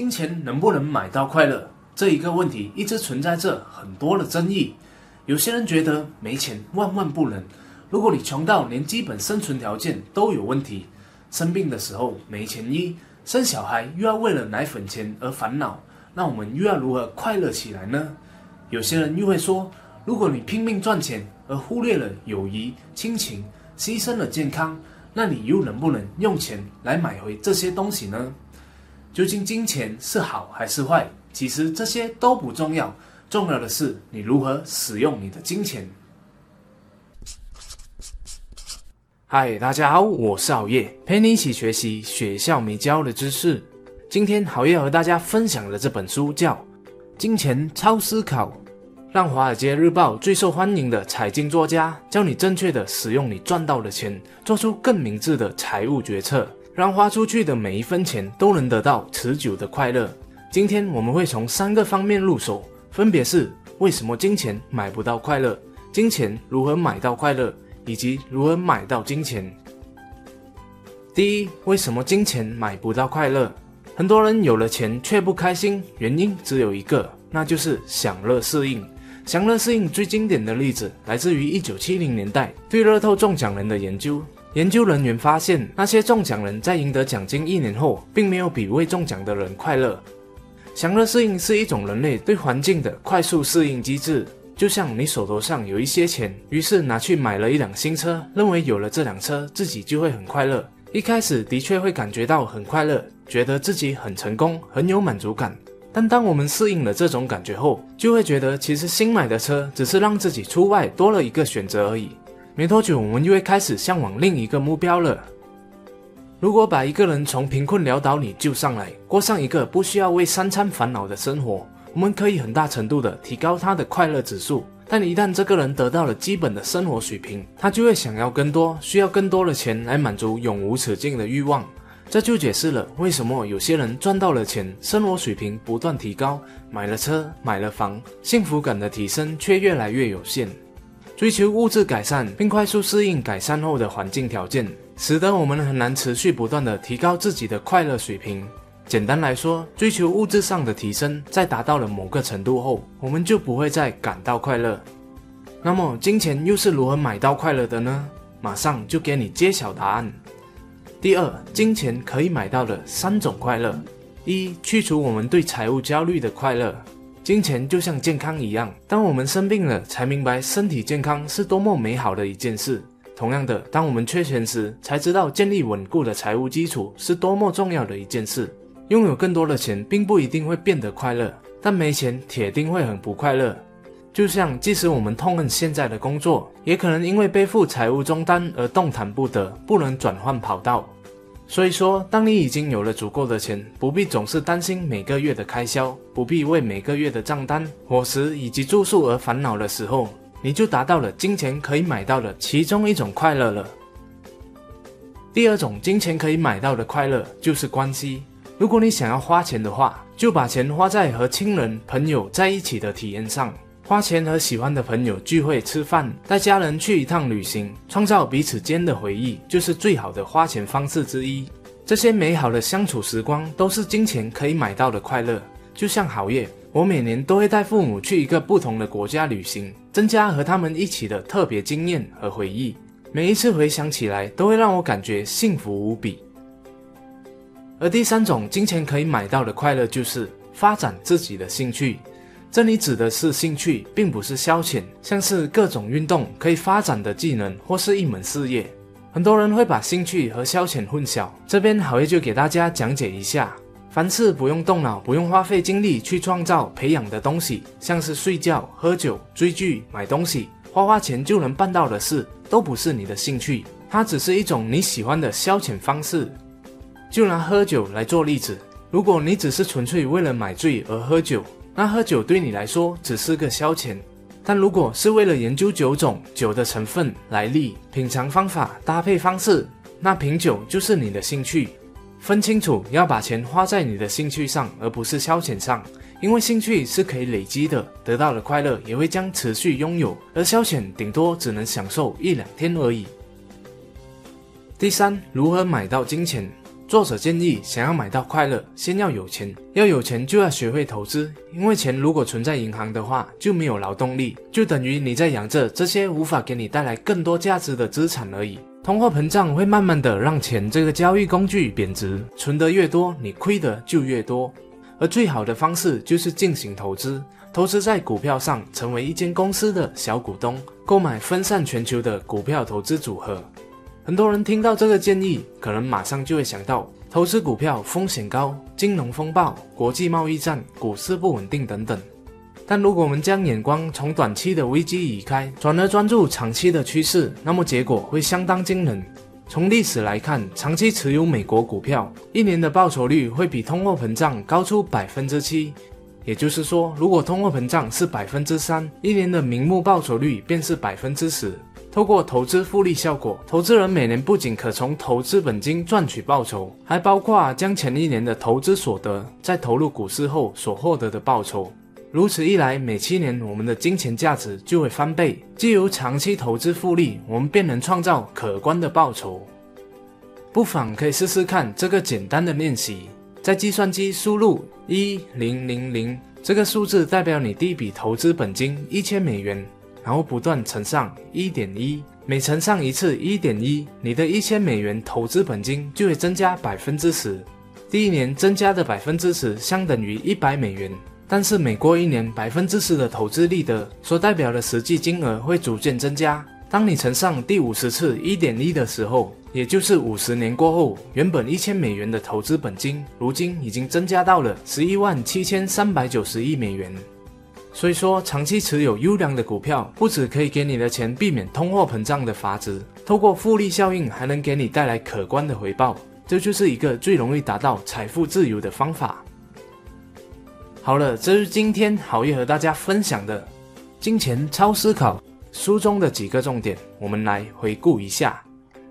金钱能不能买到快乐这一个问题一直存在着很多的争议。有些人觉得没钱万万不能，如果你穷到连基本生存条件都有问题，生病的时候没钱医，生小孩又要为了奶粉钱而烦恼，那我们又要如何快乐起来呢？有些人又会说，如果你拼命赚钱而忽略了友谊、亲情，牺牲了健康，那你又能不能用钱来买回这些东西呢？究竟金钱是好还是坏？其实这些都不重要，重要的是你如何使用你的金钱。嗨，大家好，我是熬夜，陪你一起学习学校没教的知识。今天熬夜和大家分享的这本书叫《金钱超思考》，让华尔街日报最受欢迎的财经作家教你正确的使用你赚到的钱，做出更明智的财务决策。让花出去的每一分钱都能得到持久的快乐。今天我们会从三个方面入手，分别是为什么金钱买不到快乐、金钱如何买到快乐，以及如何买到金钱。第一，为什么金钱买不到快乐？很多人有了钱却不开心，原因只有一个，那就是享乐适应。享乐适应最经典的例子来自于一九七零年代对乐透中奖人的研究。研究人员发现，那些中奖人在赢得奖金一年后，并没有比未中奖的人快乐。享乐适应是一种人类对环境的快速适应机制，就像你手头上有一些钱，于是拿去买了一辆新车，认为有了这辆车，自己就会很快乐。一开始的确会感觉到很快乐，觉得自己很成功，很有满足感。但当我们适应了这种感觉后，就会觉得其实新买的车只是让自己出外多了一个选择而已。没多久，我们又会开始向往另一个目标了。如果把一个人从贫困潦倒里救上来，过上一个不需要为三餐烦恼的生活，我们可以很大程度的提高他的快乐指数。但一旦这个人得到了基本的生活水平，他就会想要更多，需要更多的钱来满足永无止境的欲望。这就解释了为什么有些人赚到了钱，生活水平不断提高，买了车，买了房，幸福感的提升却越来越有限。追求物质改善，并快速适应改善后的环境条件，使得我们很难持续不断地提高自己的快乐水平。简单来说，追求物质上的提升，在达到了某个程度后，我们就不会再感到快乐。那么，金钱又是如何买到快乐的呢？马上就给你揭晓答案。第二，金钱可以买到的三种快乐：一、去除我们对财务焦虑的快乐。金钱就像健康一样，当我们生病了，才明白身体健康是多么美好的一件事。同样的，当我们缺钱时，才知道建立稳固的财务基础是多么重要的一件事。拥有更多的钱，并不一定会变得快乐，但没钱铁定会很不快乐。就像，即使我们痛恨现在的工作，也可能因为背负财务重担而动弹不得，不能转换跑道。所以说，当你已经有了足够的钱，不必总是担心每个月的开销，不必为每个月的账单、伙食以及住宿而烦恼的时候，你就达到了金钱可以买到的其中一种快乐了。第二种金钱可以买到的快乐就是关系。如果你想要花钱的话，就把钱花在和亲人、朋友在一起的体验上。花钱和喜欢的朋友聚会吃饭，带家人去一趟旅行，创造彼此间的回忆，就是最好的花钱方式之一。这些美好的相处时光都是金钱可以买到的快乐。就像好业，我每年都会带父母去一个不同的国家旅行，增加和他们一起的特别经验和回忆。每一次回想起来，都会让我感觉幸福无比。而第三种金钱可以买到的快乐，就是发展自己的兴趣。这里指的是兴趣，并不是消遣，像是各种运动可以发展的技能或是一门事业。很多人会把兴趣和消遣混淆，这边好爷就给大家讲解一下：凡是不用动脑、不用花费精力去创造、培养的东西，像是睡觉、喝酒、追剧、买东西、花花钱就能办到的事，都不是你的兴趣，它只是一种你喜欢的消遣方式。就拿喝酒来做例子，如果你只是纯粹为了买醉而喝酒，那喝酒对你来说只是个消遣，但如果是为了研究酒种、酒的成分、来历、品尝方法、搭配方式，那品酒就是你的兴趣。分清楚，要把钱花在你的兴趣上，而不是消遣上，因为兴趣是可以累积的，得到的快乐也会将持续拥有，而消遣顶多只能享受一两天而已。第三，如何买到金钱？作者建议，想要买到快乐，先要有钱，要有钱就要学会投资，因为钱如果存在银行的话，就没有劳动力，就等于你在养着这些无法给你带来更多价值的资产而已。通货膨胀会慢慢的让钱这个交易工具贬值，存得越多，你亏的就越多。而最好的方式就是进行投资，投资在股票上，成为一间公司的小股东，购买分散全球的股票投资组合。很多人听到这个建议，可能马上就会想到投资股票风险高、金融风暴、国际贸易战、股市不稳定等等。但如果我们将眼光从短期的危机移开，转而专注长期的趋势，那么结果会相当惊人。从历史来看，长期持有美国股票，一年的报酬率会比通货膨胀高出百分之七。也就是说，如果通货膨胀是百分之三，一年的名目报酬率便是百分之十。透过投资复利效果，投资人每年不仅可从投资本金赚取报酬，还包括将前一年的投资所得在投入股市后所获得的报酬。如此一来，每七年我们的金钱价值就会翻倍。既由长期投资复利，我们便能创造可观的报酬。不妨可以试试看这个简单的练习：在计算机输入一零零零这个数字，代表你第一笔投资本金一千美元。然后不断乘上一点一，每乘上一次一点一，你的一千美元投资本金就会增加百分之十。第一年增加的百分之十相等于一百美元，但是每过一年，百分之十的投资利得所代表的实际金额会逐渐增加。当你乘上第五十次一点一的时候，也就是五十年过后，原本一千美元的投资本金，如今已经增加到了十一万七千三百九十亿美元。所以说，长期持有优良的股票，不只可以给你的钱避免通货膨胀的阀值，透过复利效应，还能给你带来可观的回报。这就是一个最容易达到财富自由的方法。好了，这是今天好业和大家分享的《金钱超思考》书中的几个重点，我们来回顾一下。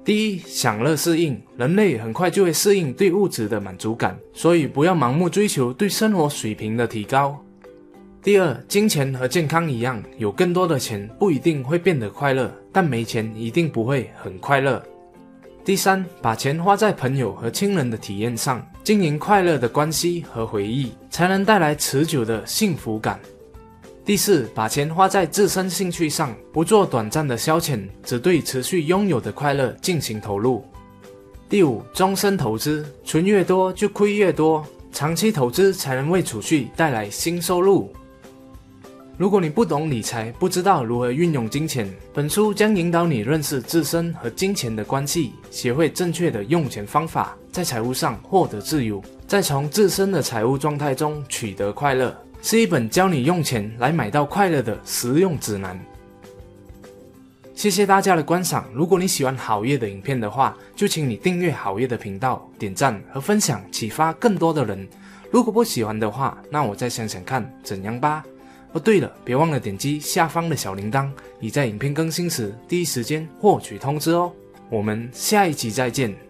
第一，享乐适应，人类很快就会适应对物质的满足感，所以不要盲目追求对生活水平的提高。第二，金钱和健康一样，有更多的钱不一定会变得快乐，但没钱一定不会很快乐。第三，把钱花在朋友和亲人的体验上，经营快乐的关系和回忆，才能带来持久的幸福感。第四，把钱花在自身兴趣上，不做短暂的消遣，只对持续拥有的快乐进行投入。第五，终身投资，存越多就亏越多，长期投资才能为储蓄带来新收入。如果你不懂理财，不知道如何运用金钱，本书将引导你认识自身和金钱的关系，学会正确的用钱方法，在财务上获得自由，再从自身的财务状态中取得快乐，是一本教你用钱来买到快乐的实用指南。谢谢大家的观赏，如果你喜欢好业的影片的话，就请你订阅好业的频道，点赞和分享，启发更多的人。如果不喜欢的话，那我再想想看怎样吧。哦，对了，别忘了点击下方的小铃铛，你在影片更新时第一时间获取通知哦。我们下一集再见。